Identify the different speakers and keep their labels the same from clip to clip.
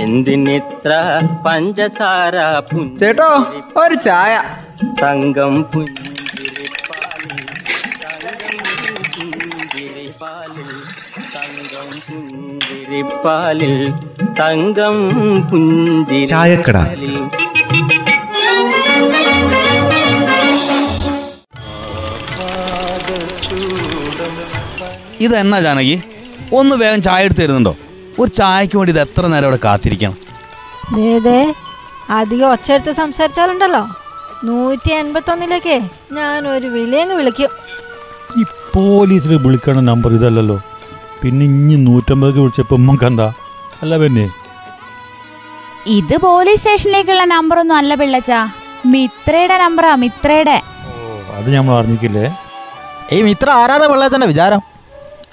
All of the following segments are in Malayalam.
Speaker 1: എന്തിനിത്ര പഞ്ചസാര
Speaker 2: ചേട്ടോ ഒരു ചായ.
Speaker 1: തങ്കം പുഞ്ചിരിപ്പാലിൽ തങ്കം പുഞ്ചിരിപ്പാലിൽ തങ്കം പുഞ്ചിരിപ്പാലിൽ തങ്കം
Speaker 3: ചായക്കട.
Speaker 1: പുഞ്ചിരിപ്പാലിൽ.
Speaker 4: ഇതെന്നാ ജാനകി? ഒന്ന് വേഗം ചായ എടുത്ത് തരുന്നുണ്ടോ? ഒരു ചായക്ക് വേണ്ടി ഇത് എത്ര നേരം അവിടെ കാത്തിരിക്കണം?
Speaker 5: ദേ ദേ അധികം ഒച്ചയെടുത്ത് സംസാരിച്ചാലുണ്ടല്ലോ. നൂറ്റി എൺപത്തൊന്നിലേക്ക് ഞാൻ ഒരു വിളിയങ്ങ് വിളിക്കും.
Speaker 6: ഈ പോലീസിൽ വിളിക്കണ നമ്പർ ഇതല്ലല്ലോ. പിന്നെ ഇനി നൂറ്റമ്പതൊക്കെ വിളിച്ചപ്പോ നമുക്ക് എന്താ? അല്ല പിന്നെ
Speaker 7: ഇത് പോലീസ് സ്റ്റേഷനിലേക്കുള്ള നമ്പർ ഒന്നും അല്ല പിള്ളച്ചാ. മിത്രയുടെ നമ്പറാ മിത്രയുടെ.
Speaker 6: ഓ അത് നമ്മൾ അറിഞ്ഞിക്കില്ലേ
Speaker 8: ഈ മിത്ര ആരാധ പിള്ളേച്ചന്റെ വിചാരം?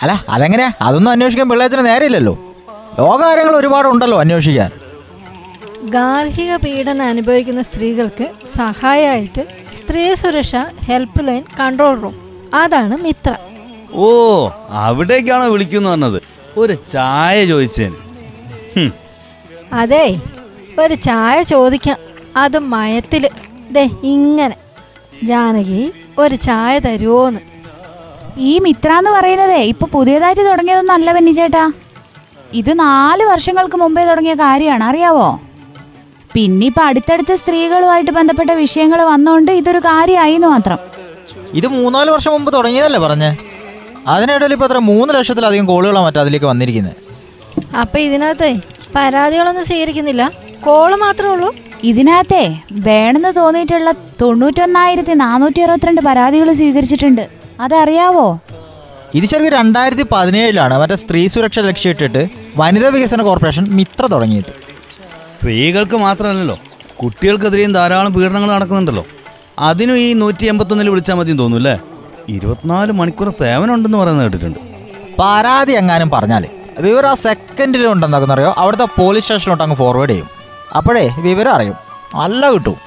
Speaker 8: അല്ല അതെങ്ങനെയാ? അതൊന്നും അന്വേഷിക്കാൻ പിള്ളേച്ചന് നേരെയില്ലല്ലോ. ലോകകാര്യങ്ങൾ ഒരുപാടുണ്ടല്ലോ അന്വേഷിക്കാൻ.
Speaker 5: ഗാർഹിക പീഡനം അനുഭവിക്കുന്ന സ്ത്രീകൾക്ക് സഹായമായിട്ട് സ്ത്രീ സുരക്ഷ ഹെൽപ്പ് ലൈൻ കൺട്രോൾ റൂം അതാണ് മിത്ര.
Speaker 4: ഓ അവിടേക്കാണോ വിളിക്കുന്നു പറഞ്ഞത്. ഒരു ചായ ചോദിച്ചേന്.
Speaker 5: അതെ ഒരു ചായ ചോദിക്കാം. അത് മയത്തിൽ. ദേ ഇങ്ങനെ. ജാനകി ഒരു ചായ തരുമോന്ന്
Speaker 7: ഈ മിത്ര എന്ന് പറയുന്നതേ ഇപ്പൊ പുതിയതായിട്ട് തുടങ്ങിയതൊന്നും അല്ല ബെന്നി ചേട്ടാ ഇത് നാല് വർഷങ്ങൾക്ക് മുമ്പേ തുടങ്ങിയ കാര്യമാണ്. അറിയാവോ? പിന്നെ ഇപ്പൊ അടുത്തടുത്ത് സ്ത്രീകളുമായിട്ട് ബന്ധപ്പെട്ട വിഷയങ്ങൾ വന്നോണ്ട് ഇതൊരു കാര്യമായി എന്ന് മാത്രം.
Speaker 8: ഇത് മൂന്നാൽ വർഷം മുമ്പ് തുടങ്ങിയതല്ലേ പറഞ്ഞേ? അതിനിടയിൽ ഇപ്പൊ അത്ര മൂന്ന് ലക്ഷത്തിലധികം കോളുകളാണ് മറ്റേ അതിലേക്ക് വന്നിരിക്കുന്നത്
Speaker 5: അപ്പൊ ഇതിനകത്തെ പരാതികളൊന്നും സ്വീകരിക്കുന്നില്ല. കോൾ മാത്രമേ ഉള്ളൂ.
Speaker 7: ഇതിനകത്തെ വേണമെന്ന് തോന്നിയിട്ടുള്ള തൊണ്ണൂറ്റൊന്നായിരത്തി നാനൂറ്റി അറുപത്തിരണ്ട് പരാതികൾ സ്വീകരിച്ചിട്ടുണ്ട്. അതറിയാവോ?
Speaker 8: ഇത് ശരിക്കും രണ്ടായിരത്തി പതിനേഴിലാണ് മറ്റേ സ്ത്രീ സുരക്ഷ ലക്ഷ്യമിട്ടിട്ട് വനിതാ വികസന കോർപ്പറേഷൻ മിത്ര തുടങ്ങിയത്.
Speaker 4: സ്ത്രീകൾക്ക് മാത്രമല്ലല്ലോ കുട്ടികൾക്കെതിരെയും ധാരാളം പീഡനങ്ങൾ നടക്കുന്നുണ്ടല്ലോ. അതിനും ഈ നൂറ്റി എൺപത്തൊന്നിൽ വിളിച്ചാൽ മതി തോന്നുന്നു അല്ലേ ഇരുപത്തിനാല് മണിക്കൂർ സേവനം ഉണ്ടെന്ന് പറയുന്നത് കേട്ടിട്ടുണ്ട്.
Speaker 8: പരാതി എങ്ങാനും പറഞ്ഞാൽ വിവരം ആ സെക്കൻഡിൽ ഉണ്ടെന്നൊക്കെ അറിയോ? അവിടുത്തെ പോലീസ് സ്റ്റേഷനിലോട്ട് അങ്ങ് ഫോർവേഡ് ചെയ്യും. അപ്പോഴേ വിവരം അറിയും. നല്ല കിട്ടും.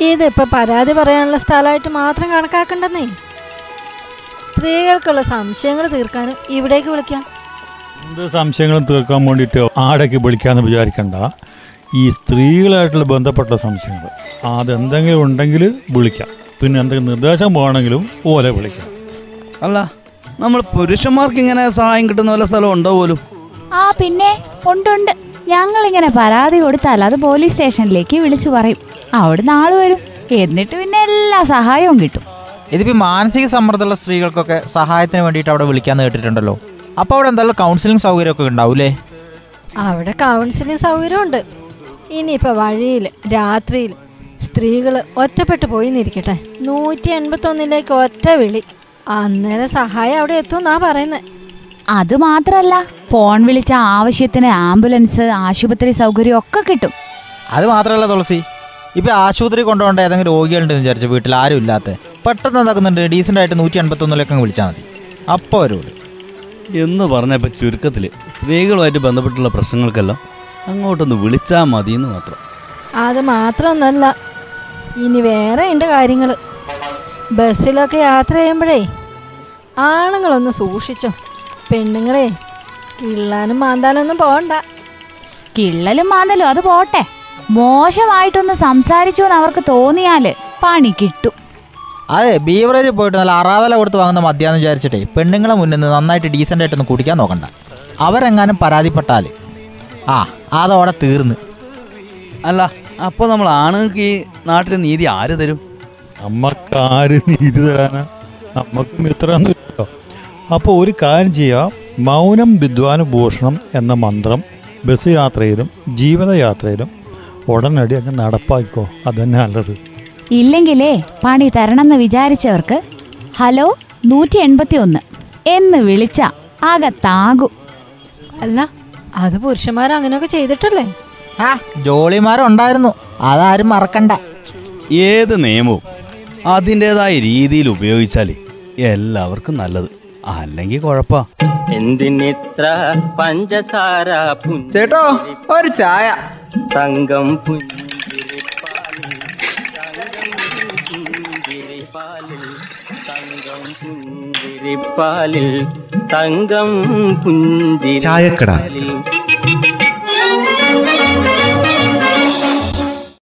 Speaker 5: ഇതിപ്പോ പരാതി പറയാനുള്ള സ്ഥലമായിട്ട് മാത്രം കണക്കാക്കണ്ടെന്നേ. സ്ത്രീകൾക്കുള്ള സംശയങ്ങൾ തീർക്കാനും ഇവിടേക്ക് വിളിക്കാം.
Speaker 6: എന്ത് സംശയങ്ങളും തീർക്കാൻ വേണ്ടിയിട്ട് ആടേക്ക് വിളിക്കാന്ന് വിചാരിക്കണ്ട. ഈ സ്ത്രീകളായിട്ടുള്ള ബന്ധപ്പെട്ട സംശയങ്ങൾ. അതെന്തെങ്കിലും ഉണ്ടെങ്കിൽ വിളിക്കാം. പിന്നെ എന്തെങ്കിലും നിർദ്ദേശം വേണമെങ്കിലും ഓലെ വിളിക്കാം.
Speaker 4: അല്ല നമ്മൾ പുരുഷന്മാർക്ക് ഇങ്ങനെ സഹായം കിട്ടുന്ന വല്ല സ്ഥലം ഉണ്ടോ പോലും?
Speaker 7: ആ പിന്നെ ഉണ്ടുണ്ട് ഞങ്ങളിങ്ങനെ പരാതി കൊടുത്താൽ അത് പോലീസ് സ്റ്റേഷനിലേക്ക് വിളിച്ചു പറയും. അവിടുന്ന് ആൾ വരും. എന്നിട്ട് പിന്നെ എല്ലാ സഹായവും കിട്ടും.
Speaker 8: ഇതിപ്പോൾ മാനസിക സമ്മർദ്ദമുള്ള സ്ത്രീകൾക്കൊക്കെ സഹായത്തിന് വേണ്ടിയിട്ട് അവിടെ വിളിക്കാന്ന് കേട്ടിട്ടുണ്ടല്ലോ. അപ്പോൾ അവിടെ എന്തായാലും കൗൺസിലിംഗ് സൗകര്യമൊക്കെ ഉണ്ടാവൂലേ?
Speaker 5: അവിടെ കൗൺസിലിംഗ് സൗകര്യമുണ്ട്. ഇനിയിപ്പോൾ വഴിയിൽ രാത്രിയിൽ സ്ത്രീകൾ ഒറ്റപ്പെട്ടു പോയി നിരിക്കട്ടെ നൂറ്റി എൺപത്തൊന്നിലേക്ക് ഒറ്റ വിളി. അന്നേരം സഹായം അവിടെ എത്തുമെന്നാ പറയുന്നത്
Speaker 7: അത് മാത്രല്ല ഫോൺ വിളിച്ച ആവശ്യത്തിന് ആംബുലൻസ് ആശുപത്രി സൗകര്യം ഒക്കെ കിട്ടും.
Speaker 8: അത് മാത്രമല്ല തുളസി. ഇപ്പൊ ആശുപത്രി കൊണ്ടുപോകേണ്ട ഏതെങ്കിലും രോഗികളുണ്ടെന്ന് വിചാരിച്ചു വീട്ടിൽ ആരും ഇല്ലാത്ത? പെട്ടെന്ന് എന്താക്കുന്നുണ്ട്? ഡീസന്റ് ആയിട്ട് നൂറ്റി എൺപത്തൊന്നിലേക്ക് അങ്ങ് വിളിച്ചാൽ മതി. അപ്പോൾ അവരോട്.
Speaker 4: എന്ന് പറഞ്ഞപ്പോൾ ചുരുക്കത്തിൽ സ്ത്രീകളുമായിട്ട് ബന്ധപ്പെട്ടുള്ള പ്രശ്നങ്ങൾക്കെല്ലാം അങ്ങോട്ടൊന്ന് വിളിച്ചാൽ മതി എന്ന് മാത്രം.
Speaker 5: അത് മാത്രമൊന്നല്ല ഇനി വേറെ ഉണ്ട് കാര്യങ്ങൾ ബസ്സിലൊക്കെ യാത്ര ചെയ്യുമ്പോഴേ ആണുങ്ങളൊന്ന് സൂക്ഷിച്ചോ. പെണ്ണുങ്ങളെ കിള്ളാനും മാന്താനൊന്നും പോകണ്ട
Speaker 7: കിള്ളലും മാന്തലും അത് പോട്ടെ. മോശമായിട്ടൊന്ന് സംസാരിച്ചു എന്ന് അവർക്ക് തോന്നിയാൽ പണി കിട്ടും.
Speaker 8: അതെ ബീവറേജ് പോയിട്ട് നല്ല അറാവല കൊടുത്ത് വാങ്ങുന്ന മദ്യാന്ന് വിചാരിച്ചിട്ടേ പെണ്ണുങ്ങളെ മുന്നിൽ നിന്ന് നന്നായിട്ട് ഡീസന്റ് ആയിട്ടൊന്ന് കുടിക്കാൻ നോക്കണ്ട. അവരെങ്ങാനും പരാതിപ്പെട്ടാൽ ആ അതോടെ തീർന്ന്.
Speaker 4: അല്ല അപ്പോൾ നമ്മൾ ആണുങ്ങൾക്ക് ഈ നാട്ടിൽ നീതി ആര് തരും?
Speaker 6: നമ്മക്ക് ആര് നീതി തരാനാ. നമുക്കും ഇത്രയൊന്നുമില്ലല്ലോ അപ്പോൾ ഒരു കാര്യം ചെയ്യാം മൗനം വിദ്വാനുഭൂഷണം എന്ന മന്ത്രം ബസ് യാത്രയിലും ജീവിതയാത്രയിലും ഉടനടി അങ്ങ് നടപ്പാക്കിക്കോ. അതന്നെ നല്ലത്.
Speaker 7: ഇല്ലെങ്കിലേ പണി തരണമെന്ന് വിചാരിച്ചവർക്ക് ഹലോ നൂറ്റി എൺപത്തി ഒന്ന് എന്ന് വിളിച്ച അകത്താകും.
Speaker 5: അല്ല അത് പുരുഷന്മാർ അങ്ങനെയൊക്കെ ചെയ്തിട്ടല്ലേ?
Speaker 8: ആ ജോളിമാരുണ്ടായിരുന്നു. അതാരും മറക്കണ്ട.
Speaker 4: ഏത് നിയമവും അതിന്റെതായ രീതിയിൽ ഉപയോഗിച്ചാൽ എല്ലാവർക്കും നല്ലത്. അല്ലെങ്കിൽ കുഴപ്പാ.
Speaker 1: എന്തിനിത്ര പഞ്ചസാര
Speaker 2: ചേട്ടോ ഒരു ചായ.
Speaker 1: തങ്കം പുഞ്ചിരിപ്പാലിൽ
Speaker 3: ചായക്കട.